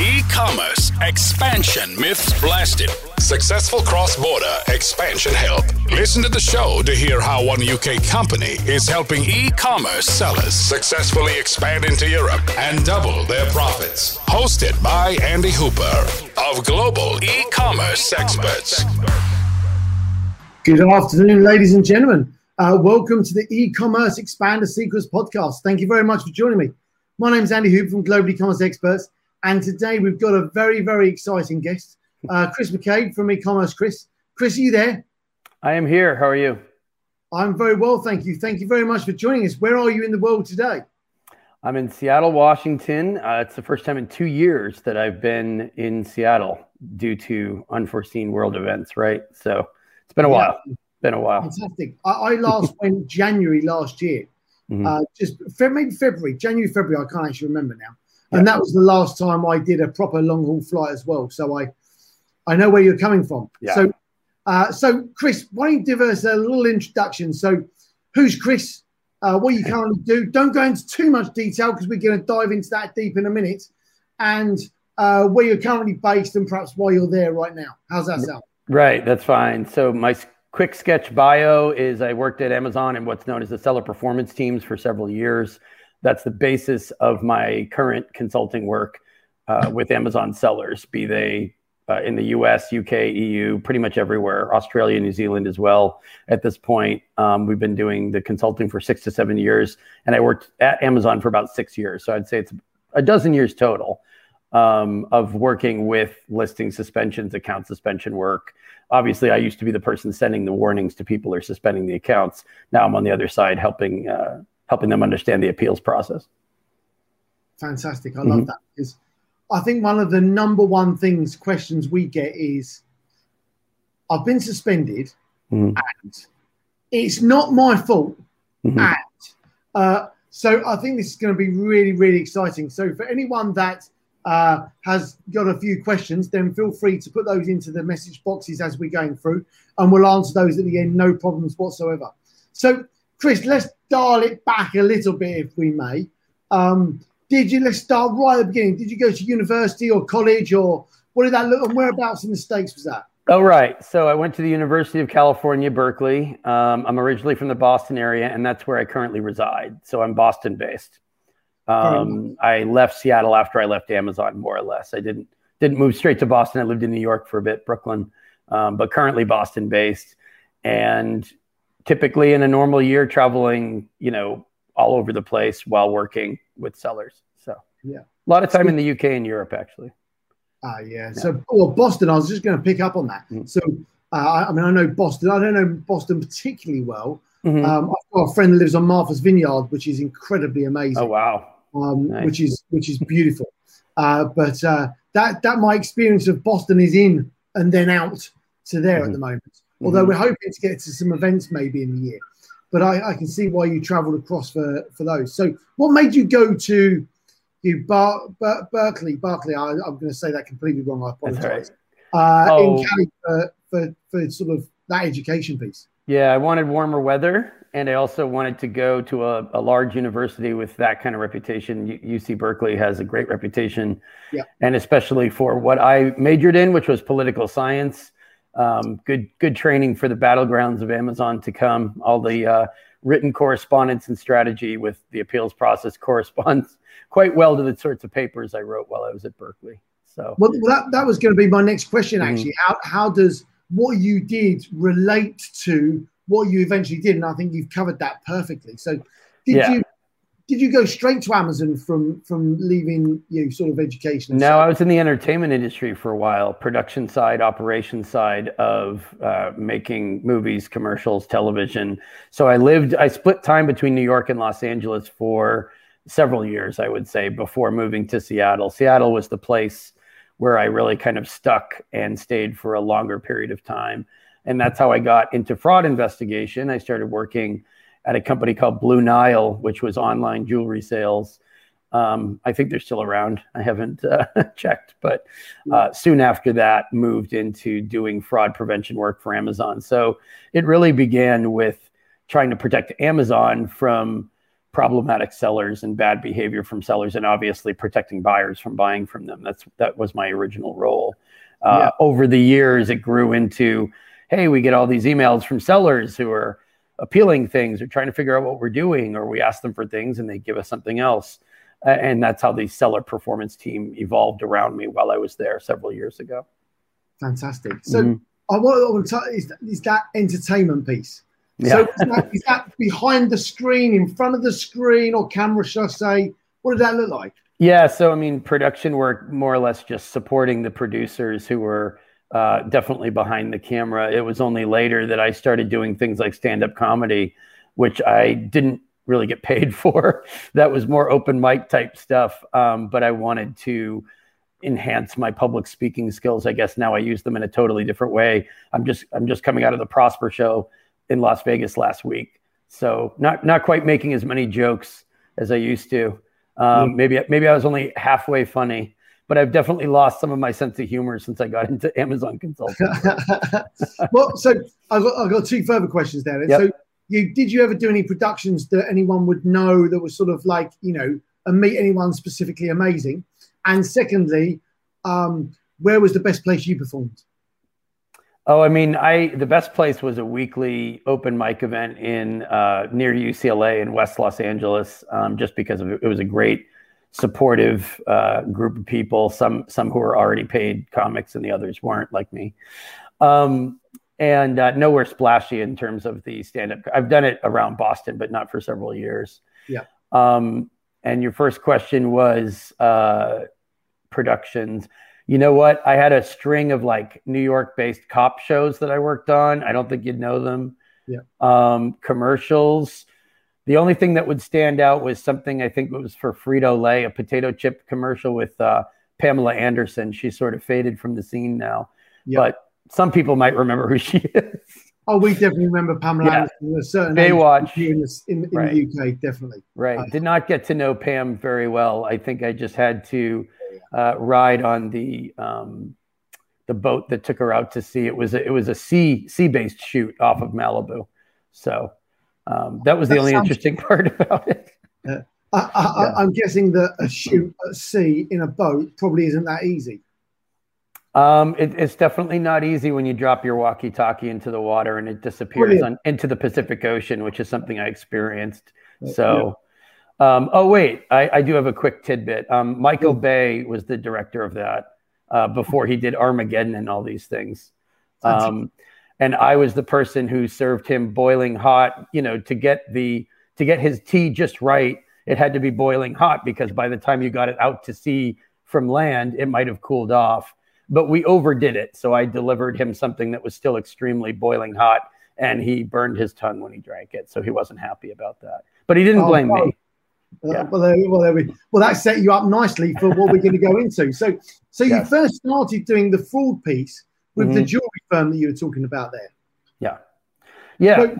E commerce expansion myths blasted. Successful cross border expansion help. Listen to the show to hear how one UK company is helping e commerce sellers successfully expand into Europe and double their profits. Hosted by Andy Hooper of Global E Commerce Experts. Good afternoon, ladies and gentlemen. Uh, welcome to the e-commerce expander secrets podcast. Thank you very much for joining me. My name is Andy Hooper from Global E-commerce Experts, and today we've got a very, very exciting guest, uh, Chris McCabe from e-commerce. Chris, Chris, are you there? I am here. How are you? I'm very well, thank you. Thank you very much for joining us. Where are you in the world today? I'm in Seattle, Washington. Uh, it's the first time in two years that I've been in Seattle due to unforeseen world events. Right, so it's been a while. Been a while. Fantastic. I, I last went January last year. Mm-hmm. Uh, just maybe February, January, February. I can't actually remember now. And that was the last time I did a proper long haul flight as well. So I, I know where you're coming from. Yeah. So, uh, so Chris, why don't you give us a little introduction? So, who's Chris? Uh, what you currently do? Don't go into too much detail because we're going to dive into that deep in a minute. And uh, where you're currently based and perhaps why you're there right now. How's that sound? Right, that's fine. So my quick sketch bio is I worked at Amazon in what's known as the seller performance teams for several years. That's the basis of my current consulting work uh, with Amazon sellers, be they uh, in the US, UK, EU, pretty much everywhere, Australia, New Zealand as well. At this point, um, we've been doing the consulting for six to seven years, and I worked at Amazon for about six years. So I'd say it's a dozen years total um, of working with listing suspensions, account suspension work. Obviously, I used to be the person sending the warnings to people or suspending the accounts. Now I'm on the other side, helping uh, helping them understand the appeals process. Fantastic! I love mm-hmm. that because I think one of the number one things questions we get is, "I've been suspended, mm-hmm. and it's not my fault." Mm-hmm. And uh, so I think this is going to be really, really exciting. So for anyone that uh, has got a few questions, then feel free to put those into the message boxes as we're going through, and we'll answer those at the end, no problems whatsoever. So, Chris, let's dial it back a little bit, if we may. Um, did you, let's start right at the beginning. Did you go to university or college, or what did that look and whereabouts in the States was that? Oh, right. So I went to the University of California, Berkeley. Um, I'm originally from the Boston area, and that's where I currently reside. So I'm Boston based. Um, I left Seattle after I left Amazon, more or less. I didn't didn't move straight to Boston. I lived in New York for a bit, Brooklyn, um, but currently Boston based. And typically in a normal year, traveling, you know, all over the place while working with sellers. So yeah, a lot of time in the UK and Europe actually. Ah, uh, yeah. yeah. So well, Boston. I was just going to pick up on that. Mm-hmm. So uh, I mean, I know Boston. I don't know Boston particularly well. Mm-hmm. Um, I've got a friend that lives on Martha's Vineyard, which is incredibly amazing. Oh wow! um, nice. which is which is beautiful. Uh, but uh, that that my experience of Boston is in and then out to there mm-hmm. at the moment. Although mm-hmm. we're hoping to get to some events maybe in the year, but I, I can see why you travelled across for for those. So, what made you go to you Bar, Berkeley? Berkeley. I, am going to say that completely wrong. I apologise. Right. Uh, oh. In Cali for, for for sort of that education piece. Yeah, I wanted warmer weather, and I also wanted to go to a, a large university with that kind of reputation. UC Berkeley has a great reputation, yeah. and especially for what I majored in, which was political science. Um, good, good training for the battlegrounds of Amazon to come. All the uh, written correspondence and strategy with the appeals process corresponds quite well to the sorts of papers I wrote while I was at Berkeley. So, well, that, that was going to be my next question. Mm-hmm. Actually, mm-hmm. how how does what you did relate to what you eventually did, and I think you've covered that perfectly. So, did yeah. you did you go straight to Amazon from from leaving you know, sort of education? No, I was in the entertainment industry for a while, production side, operation side of uh, making movies, commercials, television. So I lived, I split time between New York and Los Angeles for several years, I would say, before moving to Seattle. Seattle was the place where I really kind of stuck and stayed for a longer period of time. And that's how I got into fraud investigation. I started working at a company called Blue Nile, which was online jewelry sales. Um, I think they're still around. I haven't uh, checked, but uh, soon after that, moved into doing fraud prevention work for Amazon. So it really began with trying to protect Amazon from problematic sellers and bad behavior from sellers, and obviously protecting buyers from buying from them. That's that was my original role. Uh, yeah. Over the years, it grew into, hey, we get all these emails from sellers who are appealing things or trying to figure out what we're doing, or we ask them for things and they give us something else. Uh, and that's how the seller performance team evolved around me while I was there several years ago. Fantastic. So mm-hmm. I want to tell is, is that entertainment piece. Yeah. So is that, is that behind the screen, in front of the screen, or camera? Should I say? What did that look like? Yeah, so I mean, production work more or less just supporting the producers who were uh, definitely behind the camera. It was only later that I started doing things like stand up comedy, which I didn't really get paid for. that was more open mic type stuff. Um, but I wanted to enhance my public speaking skills. I guess now I use them in a totally different way. I'm just I'm just coming out of the Prosper show in Las Vegas last week, so not not quite making as many jokes as I used to. Um, mm. Maybe maybe I was only halfway funny, but I've definitely lost some of my sense of humor since I got into Amazon consulting. well, so I've got, I've got two further questions there. Yep. So you did you ever do any productions that anyone would know that was sort of like you know and meet anyone specifically amazing? And secondly, um, where was the best place you performed? Oh, I mean, I the best place was a weekly open mic event in uh, near UCLA in West Los Angeles, um, just because of it, it was a great supportive uh, group of people. Some some who were already paid comics, and the others weren't, like me. Um, and uh, nowhere splashy in terms of the stand up. I've done it around Boston, but not for several years. Yeah. Um, and your first question was uh, productions. You know what? I had a string of like New York based cop shows that I worked on. I don't think you'd know them. Yeah. Um, commercials. The only thing that would stand out was something I think it was for Frito Lay, a potato chip commercial with uh, Pamela Anderson. She's sort of faded from the scene now, yeah. but some people might remember who she is. Oh, we definitely remember Pamela yeah. Anderson. A certain Baywatch in, the, in, in right. the UK, definitely. Right. Uh, Did not get to know Pam very well. I think I just had to uh, ride on the um, the boat that took her out to sea. It was a, it was a sea sea based shoot off of Malibu, so um, that was the that only sounds- interesting part about it. Uh, I, am guessing that a shoot at sea in a boat probably isn't that easy. Um, it, it's definitely not easy when you drop your walkie-talkie into the water and it disappears on, into the Pacific Ocean, which is something I experienced. So, yeah. um, oh wait, I, I, do have a quick tidbit. Um, Michael mm. Bay was the director of that uh, before he did Armageddon and all these things. And I was the person who served him boiling hot. You know, to get the to get his tea just right, it had to be boiling hot because by the time you got it out to sea from land, it might have cooled off but we overdid it. So I delivered him something that was still extremely boiling hot, and he burned his tongue when he drank it. So he wasn't happy about that. But he didn't oh, blame me. Uh, yeah. well, there, well, there we, well, that set you up nicely for what we're going to go into. So, so yes. you first started doing the fraud piece with mm-hmm. the jewelry firm that you were talking about there. Yeah, yeah. So,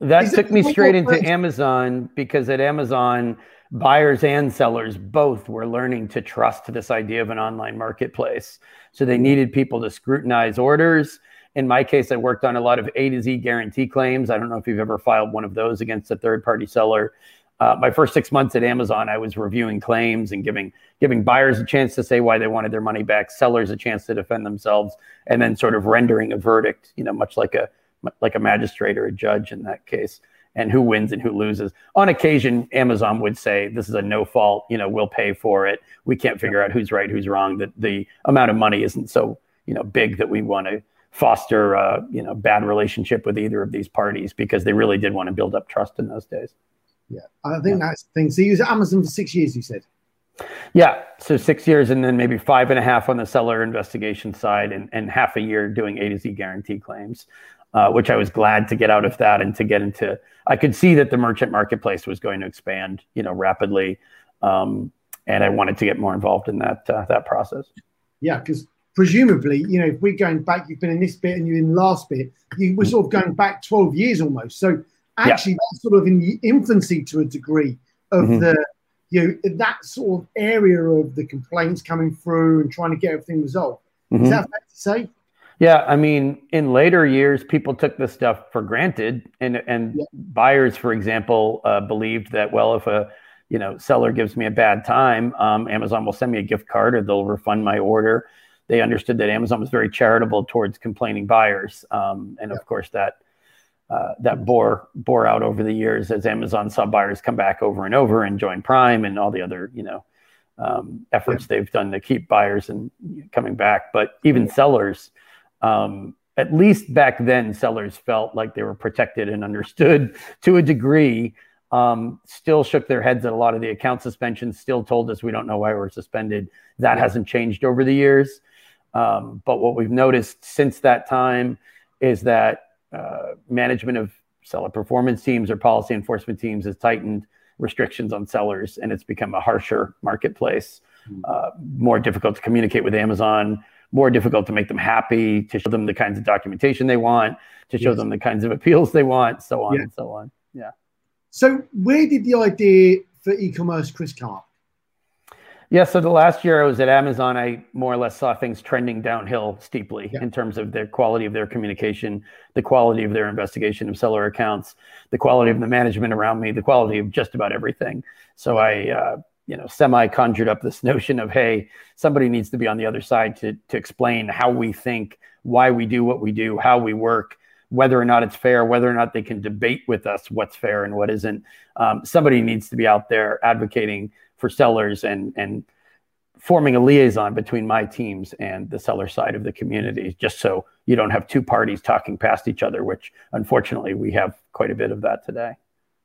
that took me straight into Amazon because at Amazon, buyers and sellers both were learning to trust this idea of an online marketplace. So they needed people to scrutinize orders. In my case, I worked on a lot of A to Z guarantee claims. I don't know if you've ever filed one of those against a third party seller. Uh, my first six months at Amazon, I was reviewing claims and giving giving buyers a chance to say why they wanted their money back, sellers a chance to defend themselves, and then sort of rendering a verdict. You know, much like a like a magistrate or a judge in that case and who wins and who loses. On occasion, Amazon would say, "This is a no fault. You know, we'll pay for it. We can't figure out who's right, who's wrong. That the amount of money isn't so you know big that we want to foster a you know bad relationship with either of these parties because they really did want to build up trust in those days." Yeah, I think yeah. that's the thing. So you was at Amazon for six years, you said. Yeah, so six years and then maybe five and a half on the seller investigation side, and, and half a year doing A to Z guarantee claims uh, which I was glad to get out of that and to get into. I could see that the merchant marketplace was going to expand, you know, rapidly, um, and I wanted to get more involved in that uh, that process. Yeah, because presumably, you know, if we're going back, you've been in this bit and you're in the last bit, you were sort of going back 12 years almost. So actually, yeah. that's sort of in the infancy to a degree of mm-hmm. the you know that sort of area of the complaints coming through and trying to get everything resolved. Mm-hmm. Is that fair to say? Yeah, I mean, in later years, people took this stuff for granted, and and yeah. buyers, for example, uh, believed that well, if a you know seller gives me a bad time, um, Amazon will send me a gift card or they'll refund my order. They understood that Amazon was very charitable towards complaining buyers, um, and yeah. of course that uh, that bore bore out over the years as Amazon saw buyers come back over and over and join Prime and all the other you know um, efforts yeah. they've done to keep buyers and coming back. But even sellers um, at least back then, sellers felt like they were protected and understood to a degree. Um, still shook their heads at a lot of the account suspensions, still told us we don't know why we're suspended. That hasn't changed over the years. Um, but what we've noticed since that time is that uh, management of seller performance teams or policy enforcement teams has tightened restrictions on sellers and it's become a harsher marketplace, hmm. uh, more difficult to communicate with Amazon more difficult to make them happy, to show them the kinds of documentation they want, to show yes. them the kinds of appeals they want, so on yeah. and so on. Yeah. So where did the idea for e-commerce Chris come up? Yeah, so the last year I was at Amazon, I more or less saw things trending downhill steeply yeah. in terms of the quality of their communication, the quality of their investigation of seller accounts, the quality of the management around me, the quality of just about everything. So I uh, you know semi conjured up this notion of hey somebody needs to be on the other side to to explain how we think why we do what we do how we work whether or not it's fair whether or not they can debate with us what's fair and what isn't um, somebody needs to be out there advocating for sellers and and forming a liaison between my teams and the seller side of the community just so you don't have two parties talking past each other which unfortunately we have quite a bit of that today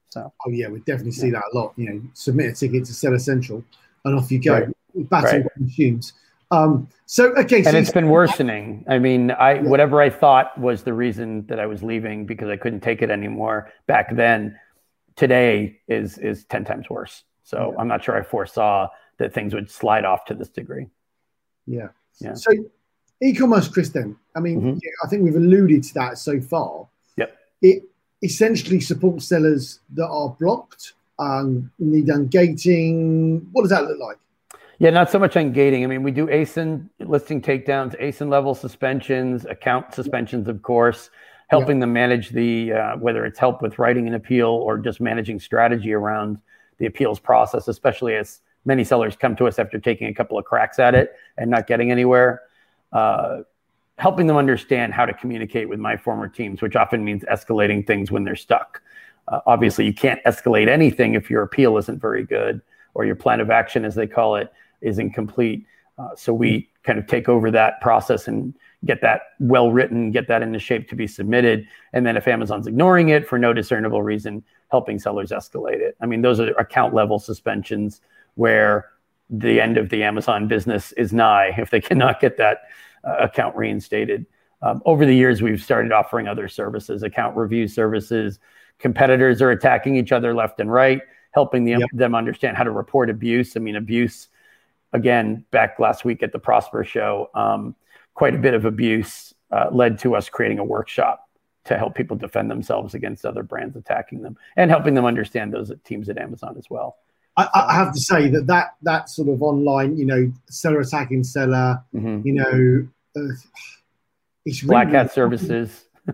so. Oh yeah, we definitely see that a lot. You know, submit a ticket to Seller Central, and off you go. Right. Battle right. machines. Um, so okay, and it's been worsening. I mean, I yeah. whatever I thought was the reason that I was leaving because I couldn't take it anymore back then. Today is is ten times worse. So yeah. I'm not sure I foresaw that things would slide off to this degree. Yeah. Yeah. So e-commerce, Chris. Then I mean, mm-hmm. yeah, I think we've alluded to that so far. Yep. It essentially supports sellers that are blocked, um, need ungating. What does that look like? Yeah, not so much ungating. I mean, we do ASIN listing takedowns, ASIN level suspensions, account suspensions, of course, helping yeah. them manage the uh, whether it's help with writing an appeal or just managing strategy around the appeals process, especially as many sellers come to us after taking a couple of cracks at it and not getting anywhere. Uh, helping them understand how to communicate with my former teams, which often means escalating things when they're stuck. Uh, obviously, you can't escalate anything if your appeal isn't very good or your plan of action, as they call it, is incomplete. Uh, so we kind of take over that process and get that well written, get that into shape to be submitted. And then if Amazon's ignoring it for no discernible reason, helping sellers escalate it. I mean, those are account level suspensions where the end of the Amazon business is nigh if they cannot get that uh, account reinstated. Um, over the years, we've started offering other services, account review services. Competitors are attacking each other left and right, helping them, yep. them understand how to report abuse. I mean, abuse, again, back last week at the Prosper Show, um, quite a bit of abuse uh, led to us creating a workshop to help people defend themselves against other brands attacking them and helping them understand those teams at Amazon as well. I, I, have to say that that that sort of online, you know, seller attacking seller, mm-hmm. you know, uh, it's really, black hat services.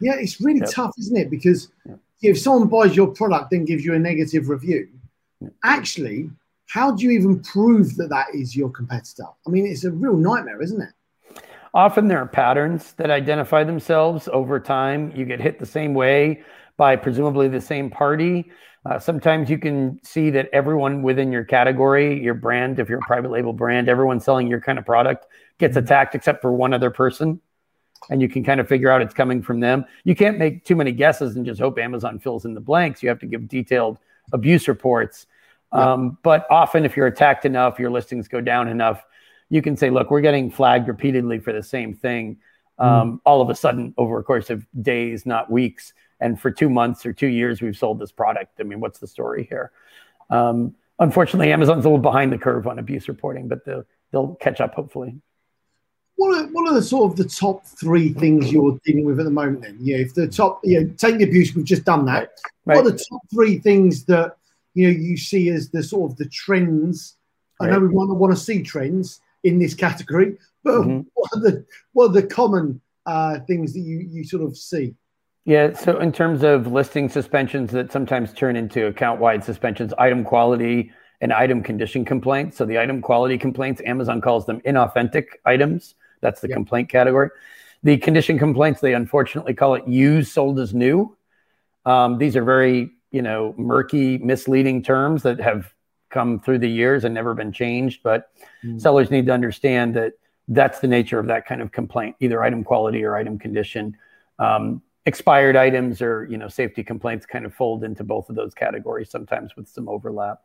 yeah, it's really yep. tough, isn't it? Because yep. if someone buys your product and gives you a negative review, yep. actually, how do you even prove that that is your competitor? I mean, it's a real nightmare, isn't it? Often there are patterns that identify themselves over time. You get hit the same way by presumably the same party. Uh, sometimes you can see that everyone within your category, your brand, if you're a private label brand, everyone selling your kind of product gets mm-hmm. attacked except for one other person. And you can kind of figure out it's coming from them. You can't make too many guesses and just hope Amazon fills in the blanks. You have to give detailed abuse reports. Um, but often, if you're attacked enough, your listings go down enough, you can say, look, we're getting flagged repeatedly for the same thing. Mm-hmm. Um, mm. All of a sudden, over a course of days, not weeks, and for two months or two years, we've sold this product. I mean, what's the story here? Um, unfortunately, Amazon's a little behind the curve on abuse reporting, but they'll, they'll catch up hopefully. What are, what are the sort of the top three things you're dealing with at the moment? Then, yeah, if the top, yeah, take the abuse, we've just done that. Right. What are the top three things that you know you see as the sort of the trends? I know we want to want to see trends, in this category, but mm-hmm. what are the what are the common uh, things that you you sort of see? Yeah, so in terms of listing suspensions that sometimes turn into account wide suspensions, item quality and item condition complaints. So the item quality complaints, Amazon calls them inauthentic items. That's the complaint category. The condition complaints, they unfortunately call it used, sold as new. Um, these are very, you know, murky, misleading terms that have come through the years and never been changed. But mm. sellers need to understand that that's the nature of that kind of complaint, either item quality or item condition. Um, expired items or you know safety complaints kind of fold into both of those categories sometimes with some overlap.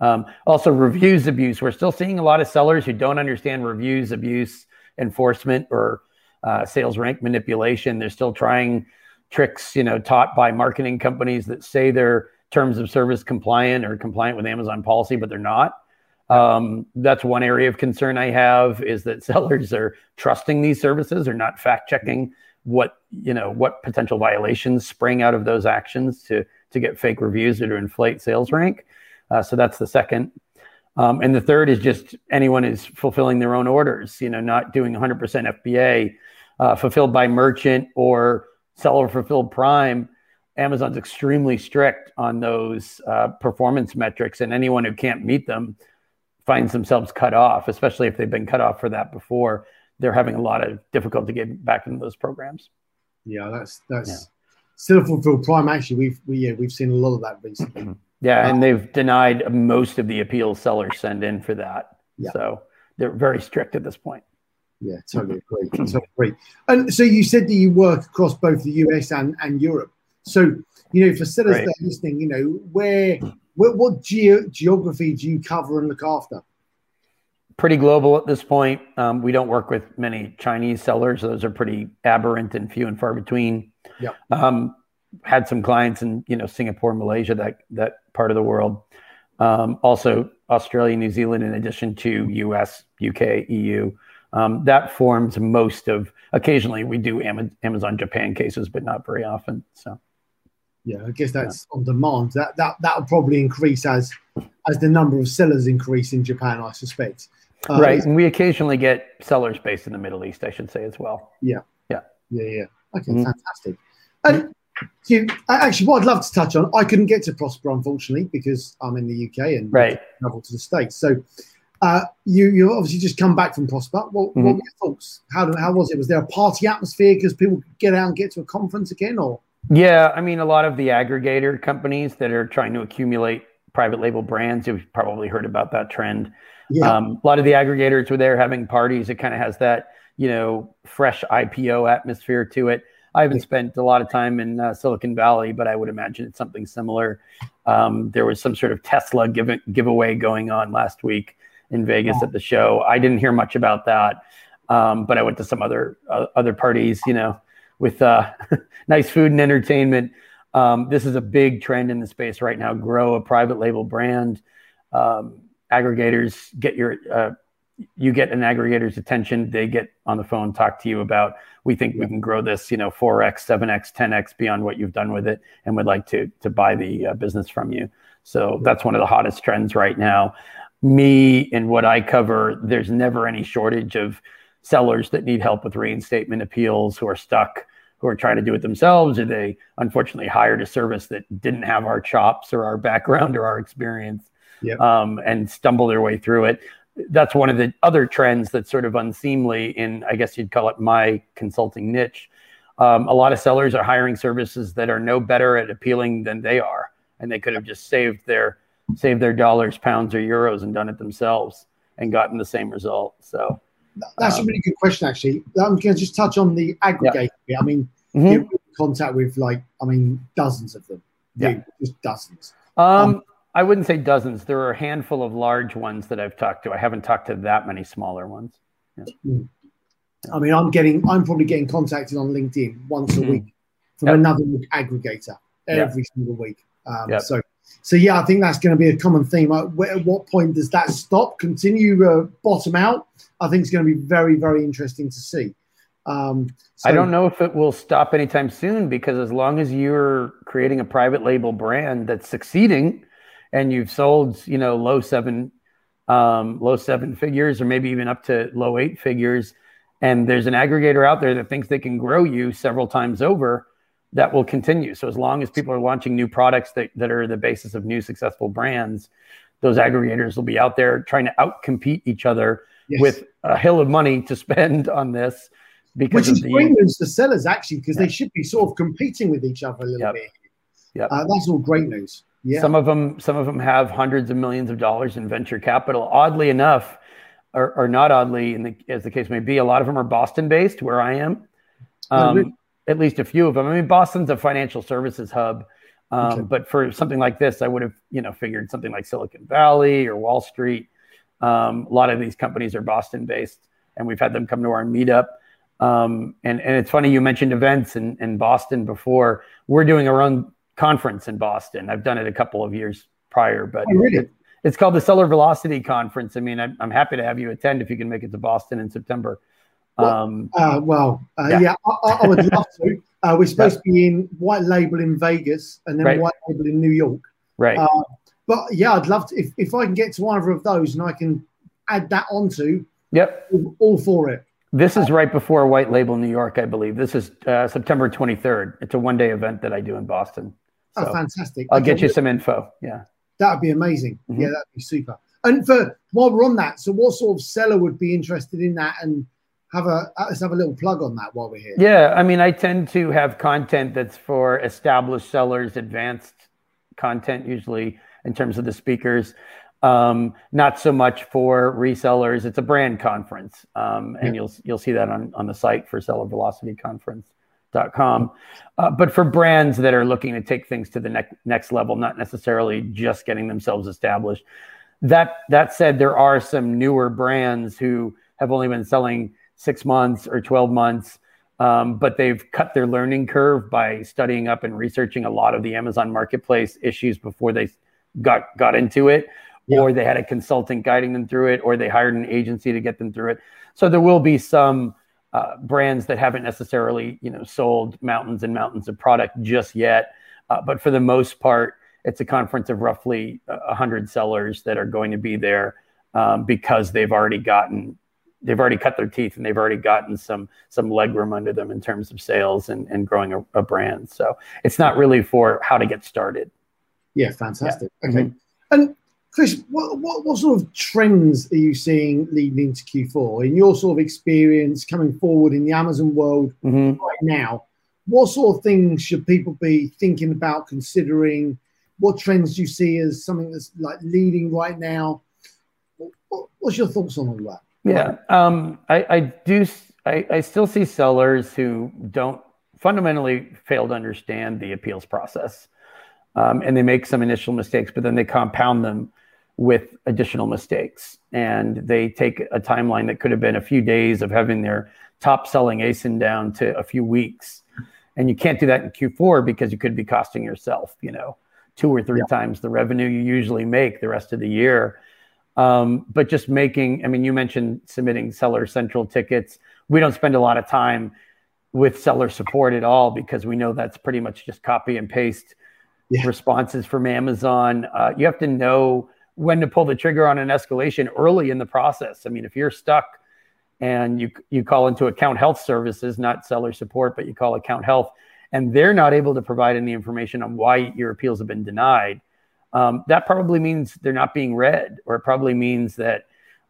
Um, also, reviews abuse. We're still seeing a lot of sellers who don't understand reviews abuse enforcement or uh, sales rank manipulation. They're still trying tricks, you know, taught by marketing companies that say they're terms of service compliant or compliant with Amazon policy, but they're not. Um, that's one area of concern I have is that sellers are trusting these services or not fact checking what you know what potential violations spring out of those actions to to get fake reviews or to inflate sales rank. Uh, so that's the second. Um, and the third is just anyone is fulfilling their own orders, you know, not doing 100% FBA, uh, fulfilled by merchant or seller fulfilled prime. Amazon's extremely strict on those uh, performance metrics, and anyone who can't meet them finds themselves cut off, especially if they've been cut off for that before. They're having a lot of difficulty getting back into those programs. Yeah, that's that's yeah. fulfilled prime. Actually, we've we, yeah, we've seen a lot of that recently. Yeah, and they've denied most of the appeals sellers send in for that. Yeah. So they're very strict at this point. Yeah, totally agree. totally agree. And so you said that you work across both the US and, and Europe. So, you know, for sellers right. that are listening, you know, where, where what ge- geography do you cover and look after? Pretty global at this point. Um, we don't work with many Chinese sellers. Those are pretty aberrant and few and far between. Yeah. Um, had some clients in you know Singapore, Malaysia, that that part of the world. Um, also Australia, New Zealand, in addition to US, UK, EU. Um, that forms most of. Occasionally, we do Amazon Japan cases, but not very often. So, yeah, I guess that's yeah. on demand. That that that will probably increase as as the number of sellers increase in Japan. I suspect. Uh, right, and we occasionally get sellers based in the Middle East, I should say as well. Yeah, yeah, yeah, yeah. Okay, mm-hmm. fantastic. And you, actually, what I'd love to touch on, I couldn't get to Prosper unfortunately because I'm in the UK and right. travel to the States. So uh, you you obviously just come back from Prosper. What, mm-hmm. what were your thoughts? How how was it? Was there a party atmosphere because people could get out and get to a conference again, or? Yeah, I mean, a lot of the aggregator companies that are trying to accumulate private label brands, you've probably heard about that trend. Yeah. Um, a lot of the aggregators were there having parties. It kind of has that you know fresh IPO atmosphere to it. I haven't spent a lot of time in uh, Silicon Valley, but I would imagine it's something similar. Um, there was some sort of Tesla give- giveaway going on last week in Vegas at the show. I didn't hear much about that, um, but I went to some other uh, other parties, you know, with uh, nice food and entertainment. Um, this is a big trend in the space right now. Grow a private label brand. Um, aggregators get your uh, you get an aggregator's attention. They get on the phone, talk to you about we think we can grow this, you know, 4x, 7x, 10x beyond what you've done with it, and would like to to buy the uh, business from you. So that's one of the hottest trends right now. Me and what I cover, there's never any shortage of sellers that need help with reinstatement appeals who are stuck, who are trying to do it themselves, or they unfortunately hired a service that didn't have our chops or our background or our experience. Yep. Um, and stumble their way through it that's one of the other trends that's sort of unseemly in, I guess you'd call it my consulting niche. Um, a lot of sellers are hiring services that are no better at appealing than they are, and they could have just saved their saved their dollars, pounds, or euros and done it themselves and gotten the same result. So that's um, a really good question, actually. I'm going to just touch on the aggregator. Yeah. I mean, mm-hmm. you're in contact with like, I mean, dozens of them. Yeah, just dozens. Um, um, I wouldn't say dozens. There are a handful of large ones that I've talked to. I haven't talked to that many smaller ones. Yeah. Mm. I mean, I'm getting, I'm probably getting contacted on LinkedIn once a mm. week from yep. another aggregator every yep. single week. Um, yep. So, so yeah, I think that's going to be a common theme. At what point does that stop? Continue uh, bottom out? I think it's going to be very, very interesting to see. Um, so, I don't know if it will stop anytime soon because as long as you're creating a private label brand that's succeeding, and you've sold, you know, low seven um, low seven figures, or maybe even up to low eight figures. And there's an aggregator out there that thinks they can grow you several times over that will continue. So as long as people are launching new products that, that are the basis of new successful brands, those aggregators will be out there trying to outcompete each other yes. with a hill of money to spend on this. Because Which is the, great news for sellers, actually, because yeah. they should be sort of competing with each other a little yep. bit. Yeah, uh, that's all great news. Yeah. Some of them, some of them have hundreds of millions of dollars in venture capital. Oddly enough, or, or not oddly, the, as the case may be, a lot of them are Boston-based, where I am. Um, oh, at least a few of them. I mean, Boston's a financial services hub, um, okay. but for something like this, I would have you know figured something like Silicon Valley or Wall Street. Um, a lot of these companies are Boston-based, and we've had them come to our meetup. Um, and and it's funny you mentioned events in, in Boston before. We're doing our own conference in Boston. I've done it a couple of years prior, but oh, really? it, it's called the Seller Velocity Conference. I mean, I'm, I'm, happy to have you attend if you can make it to Boston in September. Um, uh, well, uh, yeah, yeah I, I, would love to. Uh, we're supposed to be in White Label in Vegas and then right. White Label in New York. Right. Uh, but yeah, I'd love to if, if I can get to either of those and I can add that onto. Yep. All for it. This is right before White Label New York, I believe. This is uh, September 23rd. It's a one day event that I do in Boston. Oh, so oh, fantastic! I'll okay. get you some info. Yeah, that would be amazing. Mm-hmm. Yeah, that'd be super. And for while we're on that, so what sort of seller would be interested in that and have a let's have a little plug on that while we're here. Yeah, I mean, I tend to have content that's for established sellers, advanced content usually in terms of the speakers. Um, not so much for resellers. It's a brand conference, um, and yeah. you'll you'll see that on on the site for Seller Velocity Conference. Com. Uh, but for brands that are looking to take things to the ne- next level, not necessarily just getting themselves established. That that said, there are some newer brands who have only been selling six months or twelve months, um, but they've cut their learning curve by studying up and researching a lot of the Amazon Marketplace issues before they got got into it, yeah. or they had a consultant guiding them through it, or they hired an agency to get them through it. So there will be some uh, brands that haven't necessarily you know sold mountains and mountains of product just yet uh, but for the most part it's a conference of roughly 100 sellers that are going to be there um, because they've already gotten they've already cut their teeth and they've already gotten some some legroom under them in terms of sales and, and growing a, a brand so it's not really for how to get started yeah fantastic yeah. okay mm-hmm. and Chris, what, what, what sort of trends are you seeing leading into Q4 in your sort of experience coming forward in the Amazon world mm-hmm. right now? What sort of things should people be thinking about, considering? What trends do you see as something that's like leading right now? What, what's your thoughts on all that? Yeah, um, I, I, do. I, I still see sellers who don't fundamentally fail to understand the appeals process. Um, and they make some initial mistakes, but then they compound them with additional mistakes. And they take a timeline that could have been a few days of having their top selling ASIN down to a few weeks. And you can't do that in Q4 because you could be costing yourself, you know, two or three yeah. times the revenue you usually make the rest of the year. Um, but just making, I mean, you mentioned submitting seller central tickets. We don't spend a lot of time with seller support at all because we know that's pretty much just copy and paste yeah. responses from Amazon. Uh, you have to know when to pull the trigger on an escalation early in the process. I mean, if you're stuck and you you call into account health services, not seller support, but you call account health, and they're not able to provide any information on why your appeals have been denied, um, that probably means they're not being read, or it probably means that.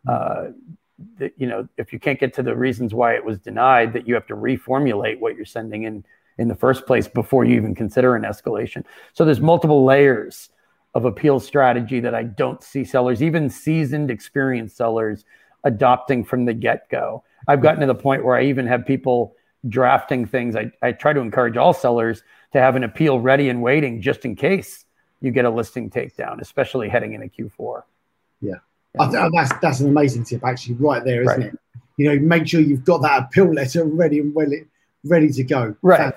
Uh, that you know, if you can't get to the reasons why it was denied, that you have to reformulate what you're sending in in the first place before you even consider an escalation. So there's multiple layers of appeal strategy that I don't see sellers, even seasoned, experienced sellers, adopting from the get go. I've gotten to the point where I even have people drafting things. I, I try to encourage all sellers to have an appeal ready and waiting just in case you get a listing takedown, especially heading into Q4. Yeah. yeah. Oh, that's that's an amazing tip, actually, right there, isn't right. it? You know, make sure you've got that appeal letter ready and ready, ready to go. Right.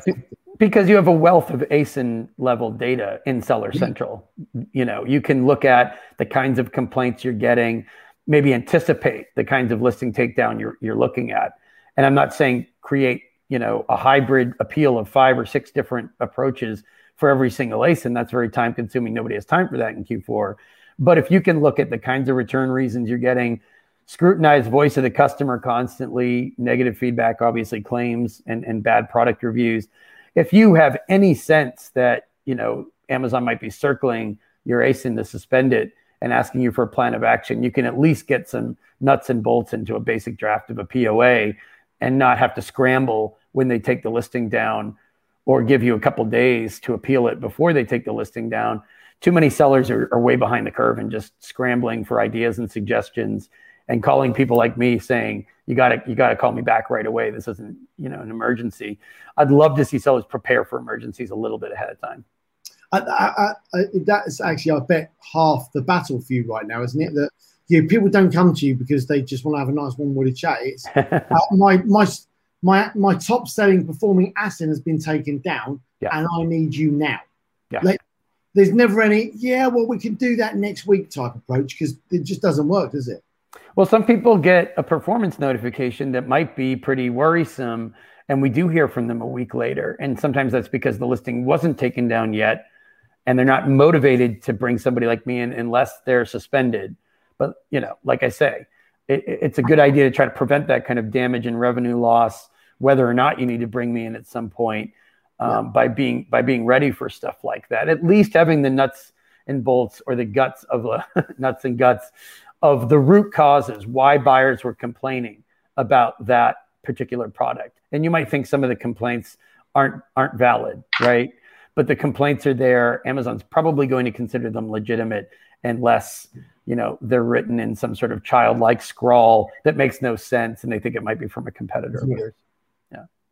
Because you have a wealth of ASIN level data in Seller Central. You know, you can look at the kinds of complaints you're getting, maybe anticipate the kinds of listing takedown you're you're looking at. And I'm not saying create, you know, a hybrid appeal of five or six different approaches for every single ASIN. That's very time consuming. Nobody has time for that in Q4. But if you can look at the kinds of return reasons you're getting, scrutinized voice of the customer constantly, negative feedback, obviously claims and, and bad product reviews. If you have any sense that, you know, Amazon might be circling your ASIN to suspend it and asking you for a plan of action, you can at least get some nuts and bolts into a basic draft of a POA and not have to scramble when they take the listing down or give you a couple days to appeal it before they take the listing down. Too many sellers are, are way behind the curve and just scrambling for ideas and suggestions and calling people like me saying you got to you got to call me back right away. This isn't you know an emergency. I'd love to see sellers prepare for emergencies a little bit ahead of time. I, I, I, that's actually i bet half the battle for you right now isn't it? That you know, people don't come to you because they just want to have a nice one worded chat. It's uh, my my my my top selling performing ASIN has been taken down yeah. and i need you now yeah. Like, there's never any yeah well we can do that next week type approach because it just doesn't work does it well, some people get a performance notification that might be pretty worrisome, and we do hear from them a week later. And sometimes that's because the listing wasn't taken down yet, and they're not motivated to bring somebody like me in unless they're suspended. But you know, like I say, it, it's a good idea to try to prevent that kind of damage and revenue loss, whether or not you need to bring me in at some point. Um, yeah. by being by being ready for stuff like that. At least having the nuts and bolts or the guts of the nuts and guts of the root causes why buyers were complaining about that particular product. And you might think some of the complaints aren't aren't valid, right? But the complaints are there. Amazon's probably going to consider them legitimate unless, you know, they're written in some sort of childlike scrawl that makes no sense and they think it might be from a competitor of theirs.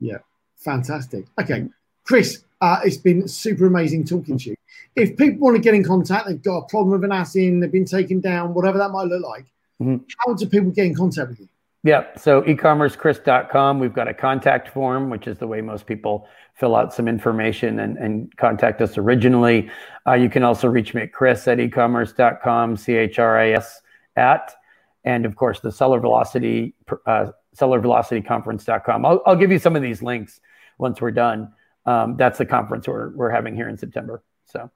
Yeah. Fantastic. Okay. Chris, uh, it's been super amazing talking to you. If people want to get in contact, they've got a problem with an ASIN, they've been taken down, whatever that might look like, mm-hmm. how do people get in contact with you? Yeah, so ecommercechris.com, we've got a contact form, which is the way most people fill out some information and, and contact us originally. Uh, you can also reach me at chris at ecommerce.com, C H R I S at, and of course the seller velocity, uh, sellervelocityconference.com. I'll, I'll give you some of these links once we're done um, that's the conference we're, we're having here in September. So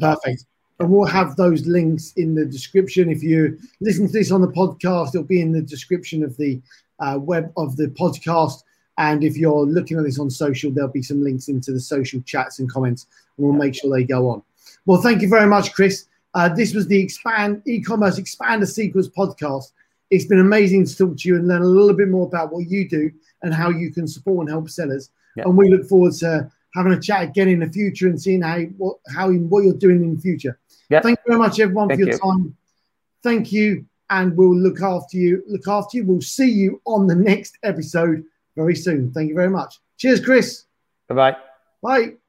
perfect. And we'll have those links in the description. If you listen to this on the podcast, it'll be in the description of the uh, web of the podcast. And if you're looking at this on social, there'll be some links into the social chats and comments, and we'll make sure they go on. Well, thank you very much, Chris. Uh, this was the Expand e-commerce Expander Secrets podcast. It's been amazing to talk to you and learn a little bit more about what you do and how you can support and help sellers. And we look forward to having a chat again in the future and seeing how what how what you're doing in the future. Yeah. Thank you very much, everyone, Thank for your you. time. Thank you, and we'll look after you. Look after you. We'll see you on the next episode very soon. Thank you very much. Cheers, Chris. Bye-bye. Bye.